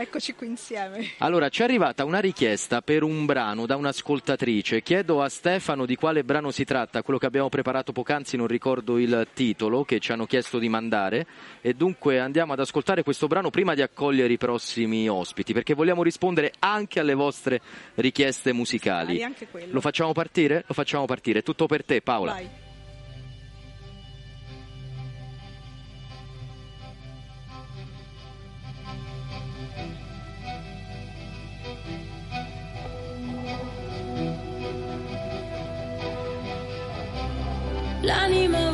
Eccoci qui insieme. Allora, ci è arrivata una richiesta per un brano da un'ascoltatrice. Chiedo a Stefano di quale brano si tratta, quello che abbiamo preparato poc'anzi, non ricordo il titolo, che ci hanno chiesto di mandare. E dunque andiamo ad ascoltare questo brano prima di accogliere i prossimi ospiti, perché vogliamo rispondere anche alle vostre richieste musicali. Anche quello. Lo facciamo partire? Lo facciamo partire. Tutto per te, Paola. Vai. L'anima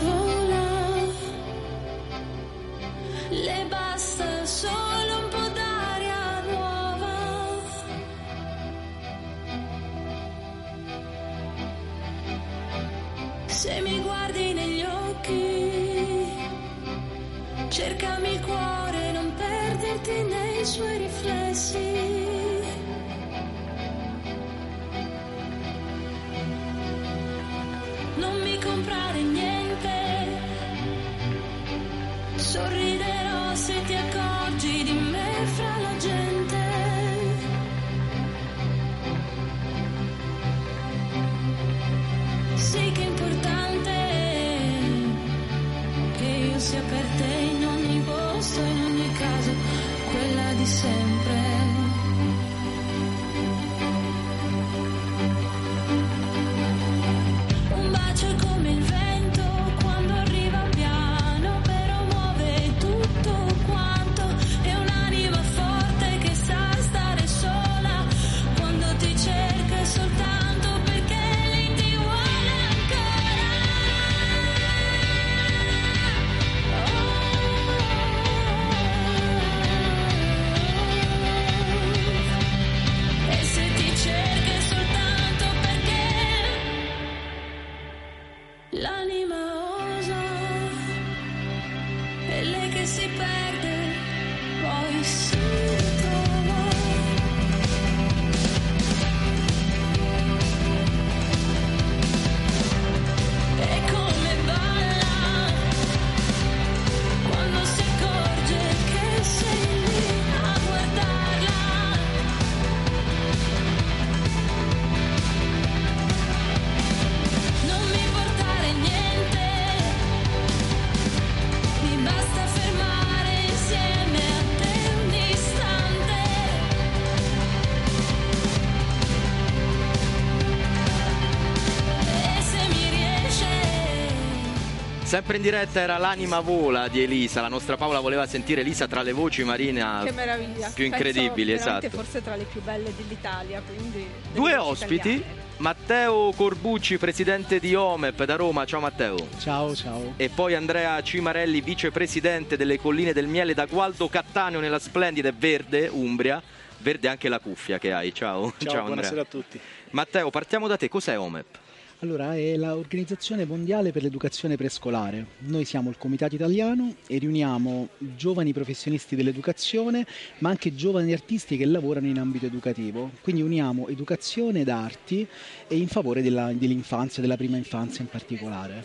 Sempre in diretta era L'anima vola di Elisa. La nostra Paola voleva sentire Elisa tra le voci Marina Che meraviglia. più Penso incredibili, veramente esatto. Forse tra le più belle dell'Italia, quindi Due ospiti, italiane. Matteo Corbucci, presidente di OMEP da Roma. Ciao Matteo. Ciao, ciao. E poi Andrea Cimarelli, vicepresidente delle Colline del Miele da Gualdo Cattaneo nella splendida e verde Umbria. Verde anche la cuffia che hai. Ciao. Ciao, buonasera Andrea. a tutti. Matteo, partiamo da te. Cos'è OMEP? Allora, è l'Organizzazione Mondiale per l'Educazione Prescolare. Noi siamo il Comitato Italiano e riuniamo giovani professionisti dell'educazione, ma anche giovani artisti che lavorano in ambito educativo. Quindi uniamo educazione ed arti e in favore della- dell'infanzia, della prima infanzia in particolare.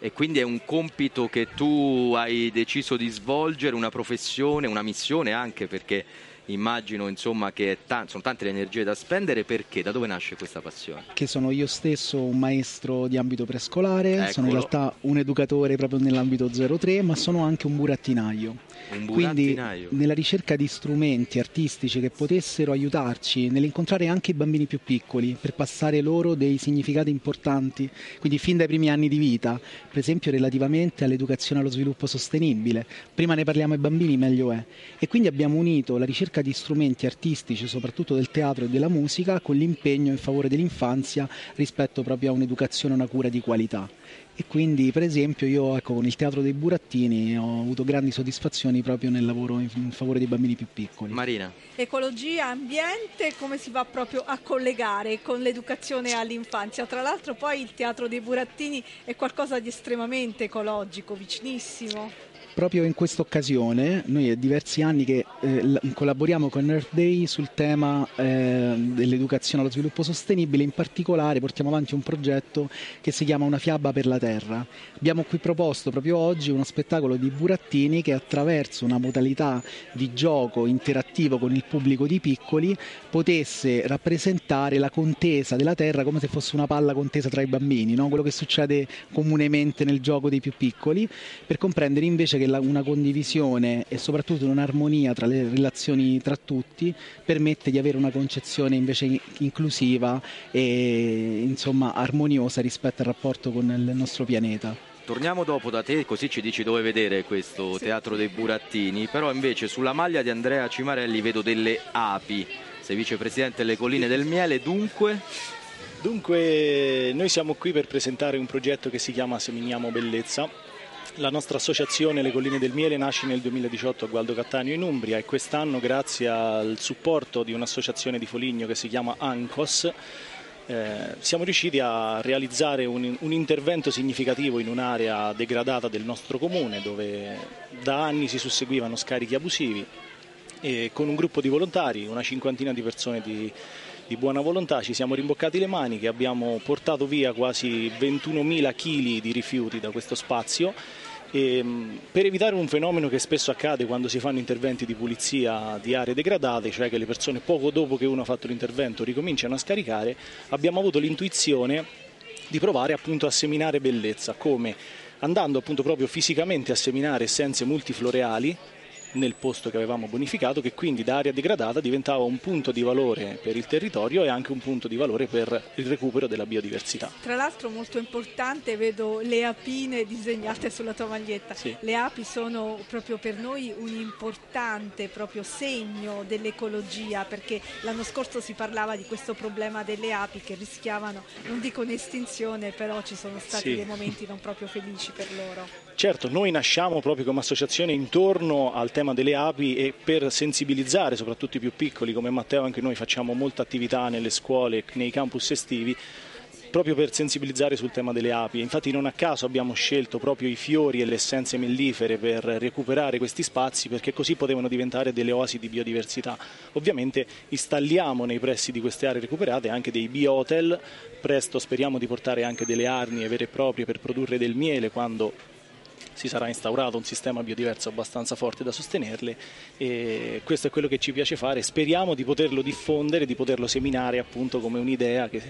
E quindi è un compito che tu hai deciso di svolgere, una professione, una missione anche perché immagino insomma che ta- sono tante le energie da spendere perché da dove nasce questa passione? Che sono io stesso un maestro di ambito prescolare, sono in Eccolo. realtà un educatore proprio nell'ambito 03, ma sono anche un burattinaio. Un Quindi nella ricerca di strumenti artistici che potessero aiutarci nell'incontrare anche i bambini più piccoli per passare loro dei significati importanti, quindi fin dai primi anni di vita, per esempio relativamente all'educazione allo sviluppo sostenibile. Prima ne parliamo ai bambini, meglio è. E quindi abbiamo unito la ricerca di strumenti artistici, soprattutto del teatro e della musica, con l'impegno in favore dell'infanzia rispetto proprio a un'educazione e una cura di qualità. E quindi, per esempio, io ecco, con il Teatro dei Burattini ho avuto grandi soddisfazioni proprio nel lavoro in, in favore dei bambini più piccoli. Marina. Ecologia, ambiente, come si va proprio a collegare con l'educazione all'infanzia? Tra l'altro poi il Teatro dei Burattini è qualcosa di estremamente ecologico, vicinissimo. Proprio in questa occasione noi è diversi anni che eh, collaboriamo con Earth Day sul tema eh, dell'educazione allo sviluppo sostenibile, in particolare portiamo avanti un progetto che si chiama Una fiaba per la terra. Abbiamo qui proposto proprio oggi uno spettacolo di burattini che attraverso una modalità di gioco interattivo con il pubblico di piccoli potesse rappresentare la contesa della terra come se fosse una palla contesa tra i bambini, no? quello che succede comunemente nel gioco dei più piccoli, per comprendere invece che la- una condivisione e soprattutto un'armonia tra le relazioni tra tutti permette di avere una concezione invece in- inclusiva e insomma armoniosa rispetto al rapporto con il nostro pianeta. Torniamo dopo da te, così ci dici dove vedere questo teatro dei burattini. Però invece sulla maglia di Andrea Cimarelli vedo delle api. Sei vicepresidente delle Colline del Miele, dunque Dunque, noi siamo qui per presentare un progetto che si chiama Seminiamo Bellezza. La nostra associazione Le Colline del Miele nasce nel 2018 a Gualdo Cattaneo in Umbria e quest'anno, grazie al supporto di un'associazione di Foligno che si chiama ANCOS, eh, siamo riusciti a realizzare un, un intervento significativo in un'area degradata del nostro comune dove da anni si susseguivano scarichi abusivi e con un gruppo di volontari, una cinquantina di persone di, di buona volontà, ci siamo rimboccati le maniche, abbiamo portato via quasi 21.000 kg di rifiuti da questo spazio e, mh, per evitare un fenomeno che spesso accade quando si fanno interventi di pulizia di aree degradate, cioè che le persone poco dopo che uno ha fatto l'intervento ricominciano a scaricare, abbiamo avuto l'intuizione di provare appunto a seminare bellezza, come andando appunto proprio fisicamente a seminare essenze multifloreali nel posto che avevamo bonificato, che quindi da area degradata diventava un punto di valore per il territorio e anche un punto di valore per il recupero della biodiversità. Tra l'altro molto importante, vedo le apine disegnate sulla tua maglietta. Sì. Le api sono proprio per noi un importante proprio segno dell'ecologia perché l'anno scorso si parlava di questo problema delle api che rischiavano, non dico un'estinzione, però ci sono stati Sì. dei momenti non proprio felici per loro. Certo, noi nasciamo proprio come associazione intorno al tema delle api e per sensibilizzare soprattutto i più piccoli, come Matteo anche noi facciamo molta attività nelle scuole, nei campus estivi, proprio per sensibilizzare sul tema delle api. Infatti non a caso abbiamo scelto proprio i fiori e le essenze mellifere per recuperare questi spazi perché così potevano diventare delle oasi di biodiversità. Ovviamente installiamo nei pressi di queste aree recuperate anche dei biohotel, presto speriamo di portare anche delle arnie vere e proprie per produrre del miele quando si sarà instaurato un sistema biodiverso abbastanza forte da sostenerle e questo è quello che ci piace fare. Speriamo di poterlo diffondere, di poterlo seminare appunto come un'idea che,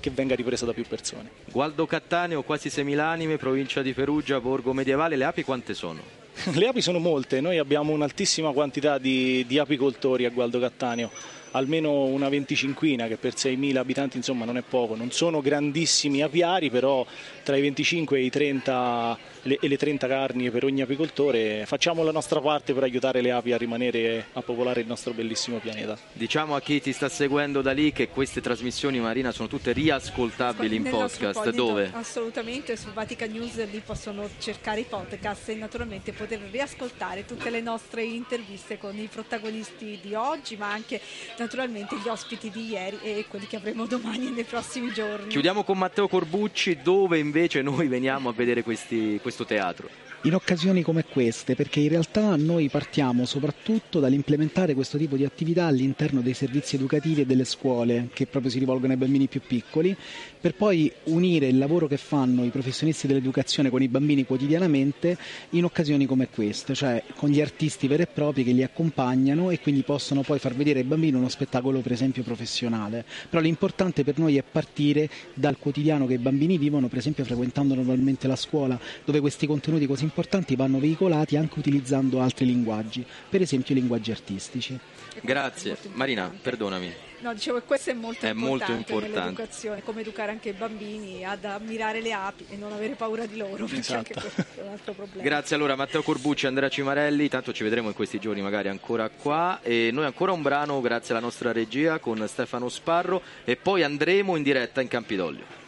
che venga ripresa da più persone. Gualdo Cattaneo, quasi semilanime, provincia di Perugia, borgo medievale. Le api quante sono? Le api sono molte, noi abbiamo un'altissima quantità di, di apicoltori a Gualdo Cattaneo, almeno una venticinquina che per 6.000 abitanti insomma non è poco, non sono grandissimi apiari però tra i 25 e, i 30, le, e le 30 carni per ogni apicoltore facciamo la nostra parte per aiutare le api a rimanere a popolare il nostro bellissimo pianeta. Diciamo a chi ti sta seguendo da lì che queste trasmissioni, Marina, sono tutte riascoltabili in Nel podcast. Dove? Assolutamente, su Vatican News lì possono cercare i podcast e naturalmente poter riascoltare tutte le nostre interviste con i protagonisti di oggi, ma anche naturalmente gli ospiti di ieri e quelli che avremo domani e nei prossimi giorni. Chiudiamo con Matteo Corbucci, dove invece noi veniamo a vedere questi- questo teatro. In occasioni come queste, perché in realtà noi partiamo soprattutto dall'implementare questo tipo di attività all'interno dei servizi educativi e delle scuole che proprio si rivolgono ai bambini più piccoli, per poi unire il lavoro che fanno i professionisti dell'educazione con i bambini quotidianamente in occasioni come queste, cioè con gli artisti veri e propri che li accompagnano e quindi possono poi far vedere ai bambini uno spettacolo per esempio professionale. Però l'importante per noi è partire dal quotidiano che i bambini vivono, per esempio frequentando normalmente la scuola, dove questi contenuti così importanti vanno veicolati anche utilizzando altri linguaggi, per esempio i linguaggi artistici. Grazie. molto Marina, importante. perdonami. No, dicevo che questo è molto È molto importante importante. nell'educazione, come educare anche i bambini ad ammirare le api e non avere paura di loro, perché Esatto. anche questo è un altro problema. Grazie allora Matteo Corbucci, Andrea Cimarelli, tanto ci vedremo in questi giorni magari ancora qua e noi ancora un brano grazie alla nostra regia con Stefano Sparro e poi andremo in diretta in Campidoglio.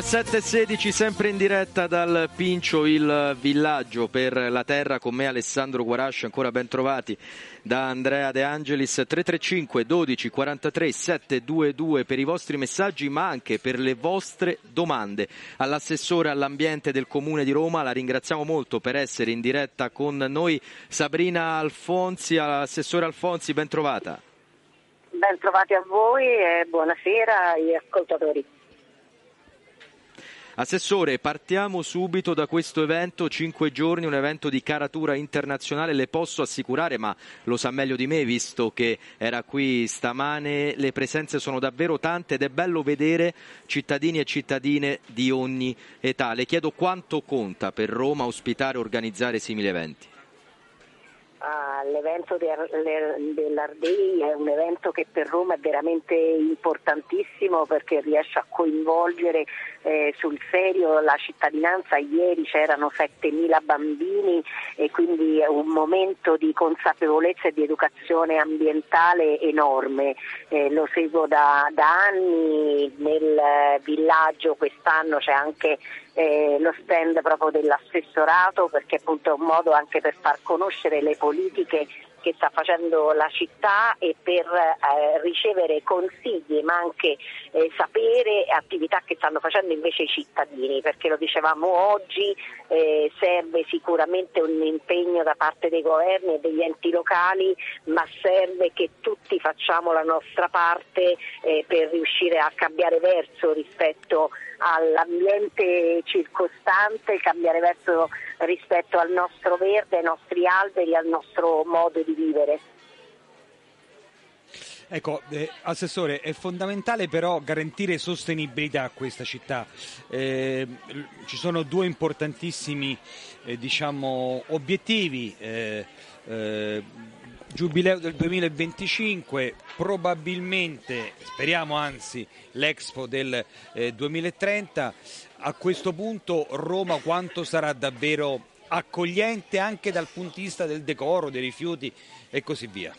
17.16 sempre in diretta dal Pincio il villaggio per la terra. Con me Alessandro Guarasci ancora ben trovati da Andrea De Angelis. 335 12 43 722 per i vostri messaggi ma anche per le vostre domande. All'assessore all'ambiente del comune di Roma la ringraziamo molto per essere in diretta con noi. Sabrina Alfonsi assessore Alfonsi ben trovata. Ben trovati a voi e buonasera agli ascoltatori. Assessore, partiamo subito da questo evento, cinque giorni, un evento di caratura internazionale, le posso assicurare, ma lo sa meglio di me visto che era qui stamane, le presenze sono davvero tante ed è bello vedere cittadini e cittadine di ogni età. Le chiedo quanto conta per Roma ospitare e organizzare simili eventi. L'evento dell'Ardei è un evento che per Roma è veramente importantissimo perché riesce a coinvolgere eh, sul serio la cittadinanza. Ieri c'erano 7.000 bambini e quindi è un momento di consapevolezza e di educazione ambientale enorme. Eh, lo seguo da, da anni nel villaggio, quest'anno c'è anche eh, lo stand proprio dell'assessorato perché appunto è un modo anche per far conoscere le politiche che sta facendo la città e per eh, ricevere consigli ma anche eh, sapere attività che stanno facendo invece i cittadini perché lo dicevamo oggi eh, serve sicuramente un impegno da parte dei governi e degli enti locali ma serve che tutti facciamo la nostra parte eh, per riuscire a cambiare verso rispetto all'ambiente circostante, cambiare verso rispetto al nostro verde, ai nostri alberi, al nostro modo di vivere. Ecco, eh, Assessore, è fondamentale però garantire sostenibilità a questa città. Eh, ci sono due importantissimi eh, diciamo, obiettivi. Giubileo del 2025, probabilmente, speriamo anzi, l'Expo del eh, 2030. A questo punto Roma quanto sarà davvero accogliente anche dal punto di vista del decoro, dei rifiuti e così via?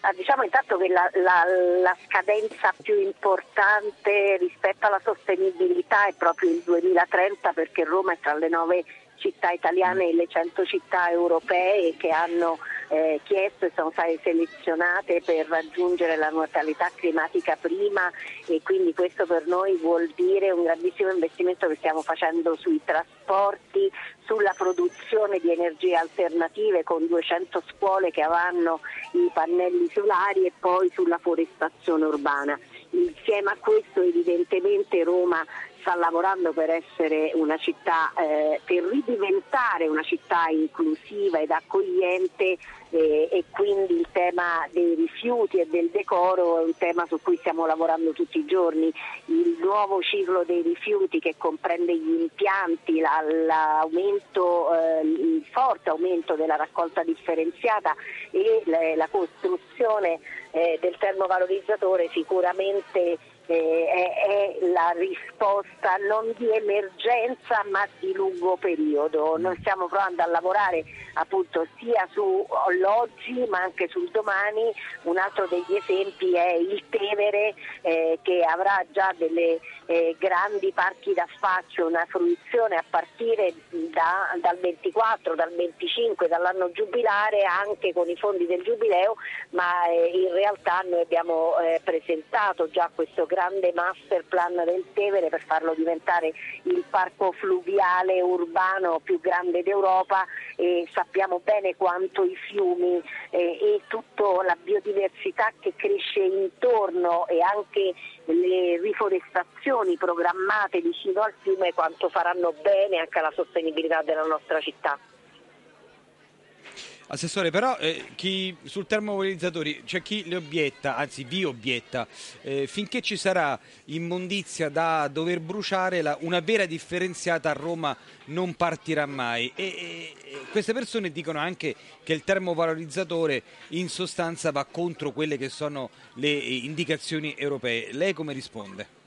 Ah, diciamo intanto che la, la, la, scadenza più importante rispetto alla sostenibilità è proprio il 2030 perché Roma è tra le nove città italiane e le 100 città europee che hanno eh, e sono state selezionate per raggiungere la neutralità climatica prima e quindi questo per noi vuol dire un grandissimo investimento che stiamo facendo sui trasporti, sulla produzione di energie alternative con 200 scuole che avranno i pannelli solari e poi sulla forestazione urbana. Insieme a questo evidentemente Roma sta lavorando per essere una città, eh, per ridiventare una città inclusiva ed accogliente eh, e quindi il tema dei rifiuti e del decoro è un tema su cui stiamo lavorando tutti i giorni. Il nuovo ciclo dei rifiuti che comprende gli impianti, la, l'aumento, eh, il forte aumento della raccolta differenziata e la, la costruzione eh, del termovalorizzatore sicuramente è, la risposta non di emergenza ma di lungo periodo. Noi stiamo provando a lavorare appunto sia sull'oggi ma anche sul domani. Un altro degli esempi è il Tevere eh, che avrà già delle eh, grandi parchi da spaccio, una fruizione a partire da, dal 24, dal 25, dall'anno giubilare anche con i fondi del Giubileo, ma eh, in realtà noi abbiamo eh, presentato già questo grande master plan del Tevere per farlo diventare il parco fluviale urbano più grande d'Europa e sappiamo bene quanto i fiumi eh, e tutta la biodiversità che cresce intorno e anche le riforestazioni programmate vicino al fiume quanto faranno bene anche alla sostenibilità della nostra città. Assessore, però eh, chi, sul termovalorizzatori c'è chi le obietta, anzi vi obietta, eh, finché ci sarà immondizia da dover bruciare, la, una vera differenziata a Roma non partirà mai. E, e, e queste persone dicono anche che il termovalorizzatore in sostanza va contro quelle che sono le indicazioni europee. Lei come risponde?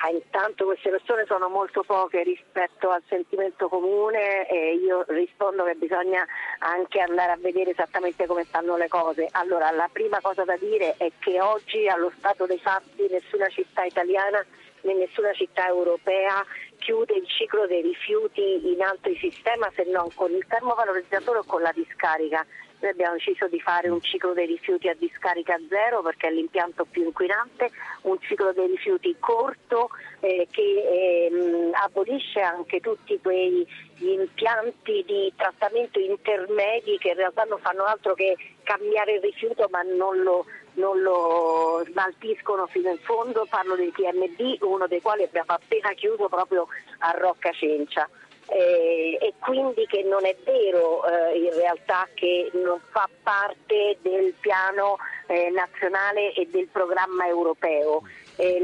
Ah, intanto queste persone sono molto poche rispetto al sentimento comune e io rispondo che bisogna anche andare a vedere esattamente come stanno le cose. Allora, la prima cosa da dire è che oggi allo stato dei fatti nessuna città italiana nessuna città europea chiude il ciclo dei rifiuti in altri sistema se non con il termovalorizzatore o con la discarica. Noi abbiamo deciso di fare un ciclo dei rifiuti a discarica zero perché è l'impianto più inquinante, un ciclo dei rifiuti corto eh, che ehm, abolisce anche tutti quei impianti di trattamento intermedi che in realtà non fanno altro che cambiare il rifiuto ma non lo, non lo smaltiscono fino in fondo. Parlo dei TMD, uno dei quali abbiamo appena chiuso proprio a Rocca Cencia eh, e quindi che non è vero eh, in realtà che non fa parte del piano eh, nazionale e del programma europeo.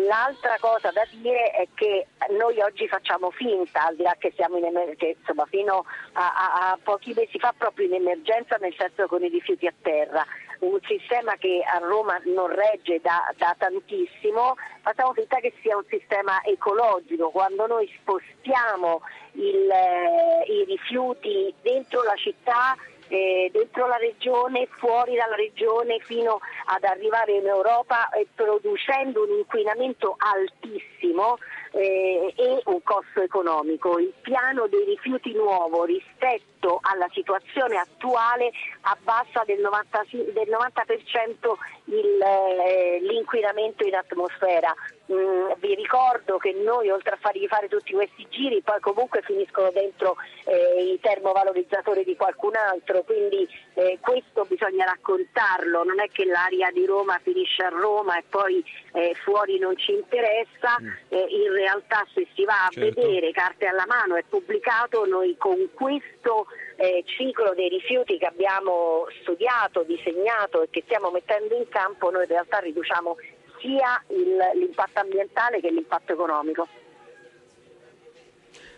l'altra cosa da dire è che noi oggi facciamo finta, al di là che siamo in emergenza, insomma fino a, a, a pochi mesi fa proprio in emergenza nel senso con i rifiuti a terra un sistema che a Roma non regge da, da, tantissimo, facciamo finta che sia un sistema ecologico. Quando noi spostiamo il, eh, i rifiuti dentro la città, eh, dentro la regione, fuori dalla regione, fino ad arrivare in Europa, eh, producendo un inquinamento altissimo, eh, e un costo economico. Il piano dei rifiuti nuovo rispetto alla situazione attuale abbassa del 90%, del 90% il, eh, l'inquinamento in atmosfera. Mm, vi ricordo che noi oltre a fargli fare tutti questi giri poi comunque finiscono dentro eh, i termovalorizzatori di qualcun altro, quindi eh, questo bisogna raccontarlo, non è che l'aria di Roma finisce a Roma e poi eh, fuori non ci interessa, mm. eh, in realtà se si va a certo. vedere carte alla mano è pubblicato, noi con questo eh, ciclo dei rifiuti che abbiamo studiato, disegnato e che stiamo mettendo in campo noi in realtà riduciamo sia il, l'impatto ambientale che l'impatto economico.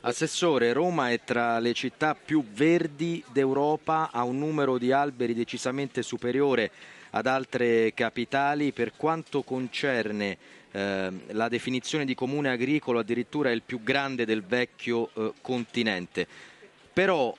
Assessore, Roma è tra le città più verdi d'Europa, ha un numero di alberi decisamente superiore ad altre capitali. Per quanto concerne eh, la definizione di comune agricolo, addirittura è il più grande del vecchio eh, continente. Però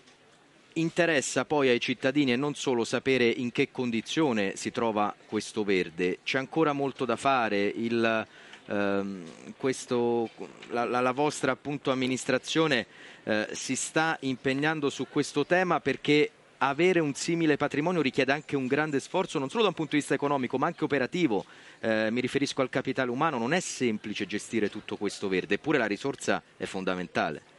interessa poi ai cittadini e non solo sapere in che condizione si trova questo verde. C'è ancora molto da fare. Il, ehm, questo, la, la, la, vostra appunto, amministrazione eh, si sta impegnando su questo tema perché avere un simile patrimonio richiede anche un grande sforzo non solo da un punto di vista economico ma anche operativo. Eh, mi riferisco al capitale umano, non è semplice gestire tutto questo verde, eppure la risorsa è fondamentale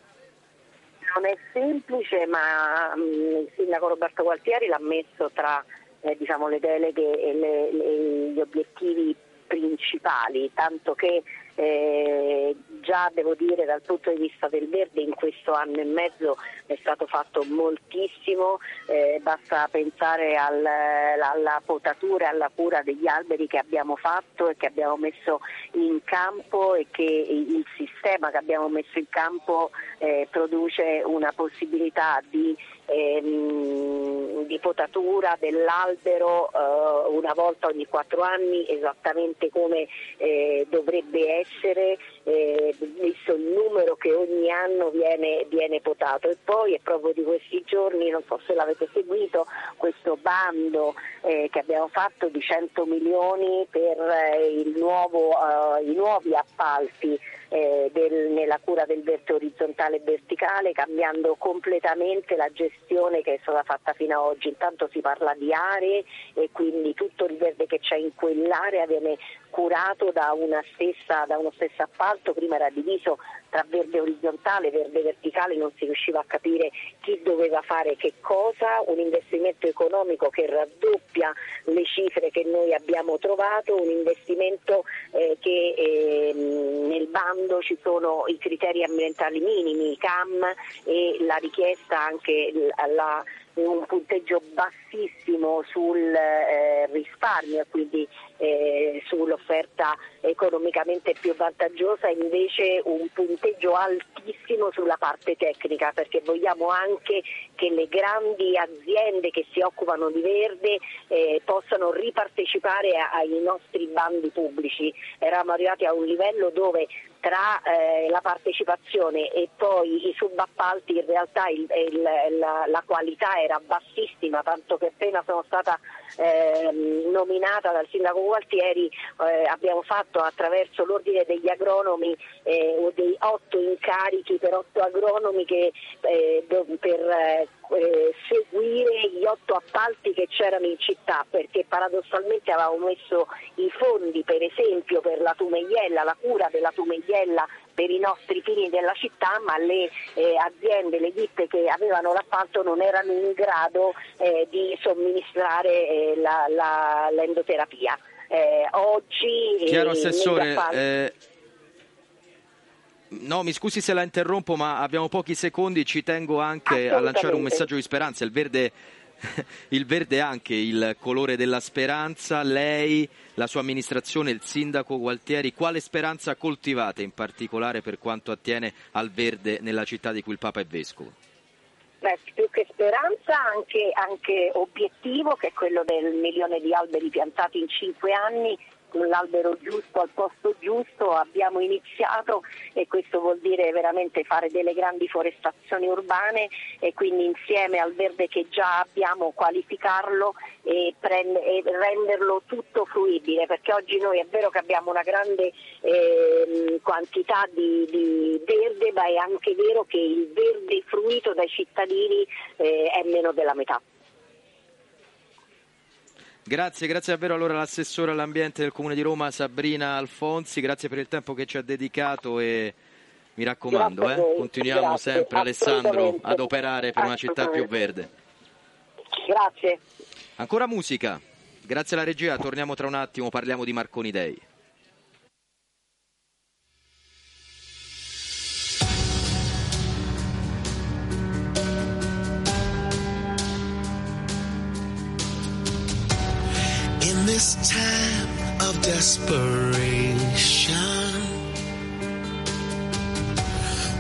non è semplice, ma mh, mm, il sindaco Roberto Gualtieri l'ha messo tra eh, diciamo, le deleghe e le, le, gli obiettivi principali, tanto che eh, già devo dire dal punto di vista del verde in questo anno e mezzo è stato fatto moltissimo, eh, basta pensare al, alla potatura e alla cura degli alberi che abbiamo fatto e che abbiamo messo in campo e che il sistema che abbiamo messo in campo eh, produce una possibilità di ehm, di potatura dell'albero eh, una volta ogni quattro anni esattamente come eh, dovrebbe essere eh, visto il numero che ogni anno viene, viene, potato e poi è proprio di questi giorni, non so se l'avete seguito, questo bando eh, che abbiamo fatto di 100 milioni per eh, nuovo, eh, i nuovi appalti eh, del, nella cura del verde orizzontale e verticale, cambiando completamente la gestione che è stata fatta fino ad oggi. Intanto si parla di aree e quindi tutto il verde che c'è in quell'area viene curato da, stessa, da uno stesso appalto, prima era diviso tra verde orizzontale e verde verticale, non si riusciva a capire chi doveva fare che cosa, un investimento economico che raddoppia le cifre che noi abbiamo trovato, un investimento eh, che eh, nel bando ci sono i criteri ambientali minimi, i CAM e la richiesta anche alla un punteggio bassissimo sul eh, risparmio, quindi eh, sull'offerta economicamente più vantaggiosa, invece un punteggio altissimo sulla parte tecnica, perché vogliamo anche che le grandi aziende che si occupano di verde eh, possano ripartecipare ai nostri bandi pubblici. Eravamo arrivati a un livello dove tra eh, la partecipazione e poi i subappalti in realtà il- il- la, la qualità era bassissima, tanto che appena sono stata ehm, nominata dal sindaco Gualtieri eh, abbiamo fatto attraverso l'ordine degli agronomi eh, dei otto incarichi per otto agronomi che, eh, do- per eh, seguire gli otto appalti che c'erano in città perché paradossalmente avevamo messo i fondi per esempio per la Tumeiella, la cura della Tumeiella per i nostri fini della città, ma le eh, aziende, le ditte che avevano l'appalto non erano in grado eh, di somministrare eh, la- la- l'endoterapia. Eh, oggi Chiaro eh, Assessore, no mi scusi se la interrompo ma abbiamo pochi secondi, ci tengo anche a lanciare un messaggio di speranza, il verde, il verde è anche il colore della speranza, lei, la sua amministrazione, il sindaco Gualtieri, quale speranza coltivate in particolare per quanto attiene al verde nella città di cui il Papa è Vescovo? Beh, più che speranza anche, anche obiettivo che è quello del milione di alberi piantati in cinque anni l'albero giusto al posto giusto, abbiamo iniziato e questo vuol dire veramente fare delle grandi forestazioni urbane e quindi insieme al verde che già abbiamo qualificarlo e, prend- e renderlo tutto fruibile perché oggi noi è vero che abbiamo una grande ehm, quantità di, di verde ma è anche vero che il verde fruito dai cittadini eh, è meno della metà. Grazie, grazie davvero allora all'assessore all'ambiente del Comune di Roma Sabrina Alfonsi, grazie per il tempo che ci ha dedicato e mi raccomando, eh, continuiamo grazie, sempre Alessandro ad operare per una città più verde. Grazie. Ancora musica, grazie alla regia, torniamo tra un attimo, parliamo di Marconi Dei. This time of desperation,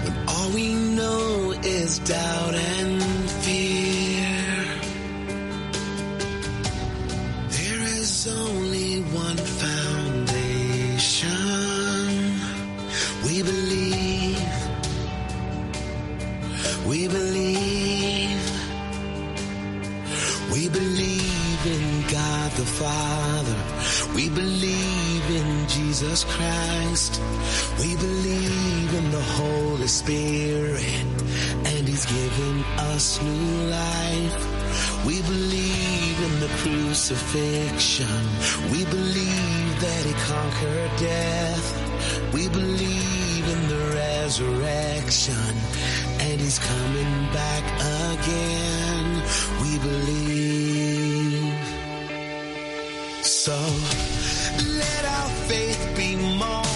when all we know is doubt us new life. We believe in the crucifixion. We believe that He conquered death. We believe in the resurrection. And He's coming back again. We believe. So let our faith be more